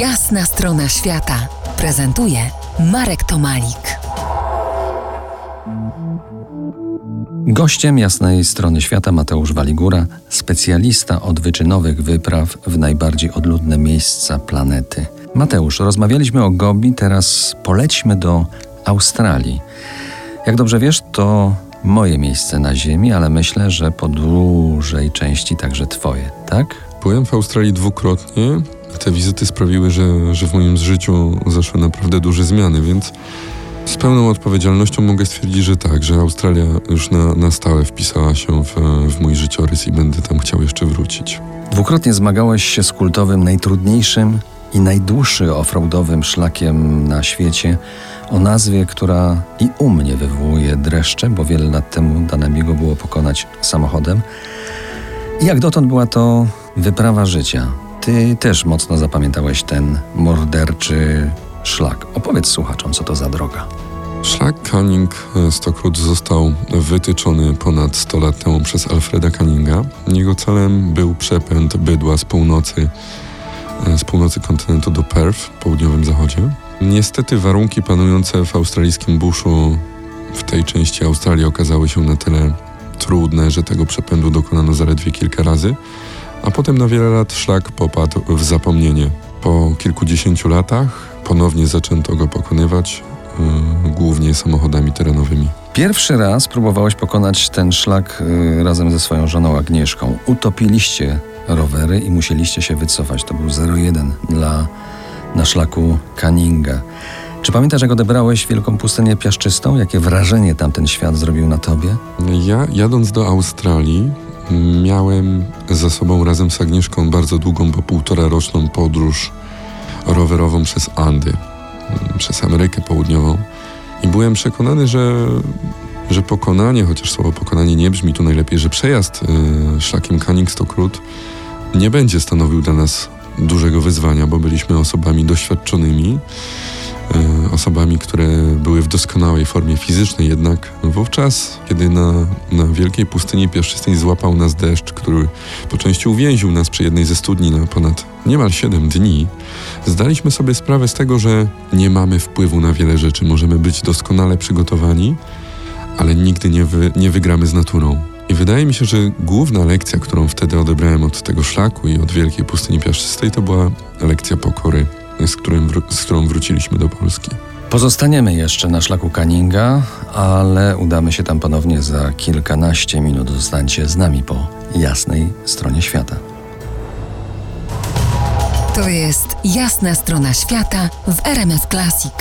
Jasna strona świata prezentuje Marek Tomalik. Gościem jasnej strony świata Mateusz Waligura, specjalista od wyczynowych wypraw w najbardziej odludne miejsca planety. Mateusz, rozmawialiśmy o Gobi, teraz polećmy do Australii. Jak dobrze wiesz, to moje miejsce na Ziemi, ale myślę, że po dużej części także Twoje, tak? Byłem w Australii dwukrotnie. Te wizyty sprawiły, że, że w moim życiu zaszły naprawdę duże zmiany, więc z pełną odpowiedzialnością mogę stwierdzić, że tak, że Australia już na, na stałe wpisała się w, w mój życiorys i będę tam chciał jeszcze wrócić. Dwukrotnie zmagałeś się z kultowym, najtrudniejszym i najdłuższym offroadowym szlakiem na świecie o nazwie, która i u mnie wywołuje dreszcze, bo wiele lat temu dane go było pokonać samochodem. I jak dotąd była to wyprawa życia. Ty też mocno zapamiętałeś ten morderczy szlak. Opowiedz słuchaczom, co to za droga. Szlak Canning Stokroot został wytyczony ponad 100 lat temu przez Alfreda Canninga. Jego celem był przepęd bydła z północy, z północy kontynentu do Perth w południowym zachodzie. Niestety warunki panujące w australijskim buszu w tej części Australii okazały się na tyle trudne, że tego przepędu dokonano zaledwie kilka razy, a potem na wiele lat szlak popadł w zapomnienie. Po kilkudziesięciu latach ponownie zaczęto go pokonywać, yy, głównie samochodami terenowymi. Pierwszy raz próbowałeś pokonać ten szlak yy, razem ze swoją żoną Agnieszką. Utopiliście rowery i musieliście się wycofać. To był 0,1 dla na szlaku Canninga. Czy pamiętasz, jak odebrałeś wielką pustynię piaszczystą? Jakie wrażenie tamten świat zrobił na tobie? Ja jadąc do Australii miałem za sobą razem z Agnieszką bardzo długą, bo półtora roczną podróż rowerową przez Andy, przez Amerykę Południową. I byłem przekonany, że, że pokonanie, chociaż słowo pokonanie nie brzmi tu najlepiej, że przejazd y, szlakiem Canning Stokroot nie będzie stanowił dla nas dużego wyzwania, bo byliśmy osobami doświadczonymi, osobami, które były w doskonałej formie fizycznej, jednak wówczas, kiedy na, na wielkiej pustyni piaszczystej złapał nas deszcz, który po części uwięził nas przy jednej ze studni na ponad niemal 7 dni, zdaliśmy sobie sprawę z tego, że nie mamy wpływu na wiele rzeczy, możemy być doskonale przygotowani, ale nigdy nie, wy, nie wygramy z naturą. I wydaje mi się, że główna lekcja, którą wtedy odebrałem od tego szlaku i od Wielkiej Pustyni Piaszczystej, to była lekcja pokory, z, którym, z którą wróciliśmy do Polski. Pozostaniemy jeszcze na szlaku Canninga, ale udamy się tam ponownie za kilkanaście minut. Zostańcie z nami po jasnej stronie świata. To jest jasna strona świata w RMS Classic.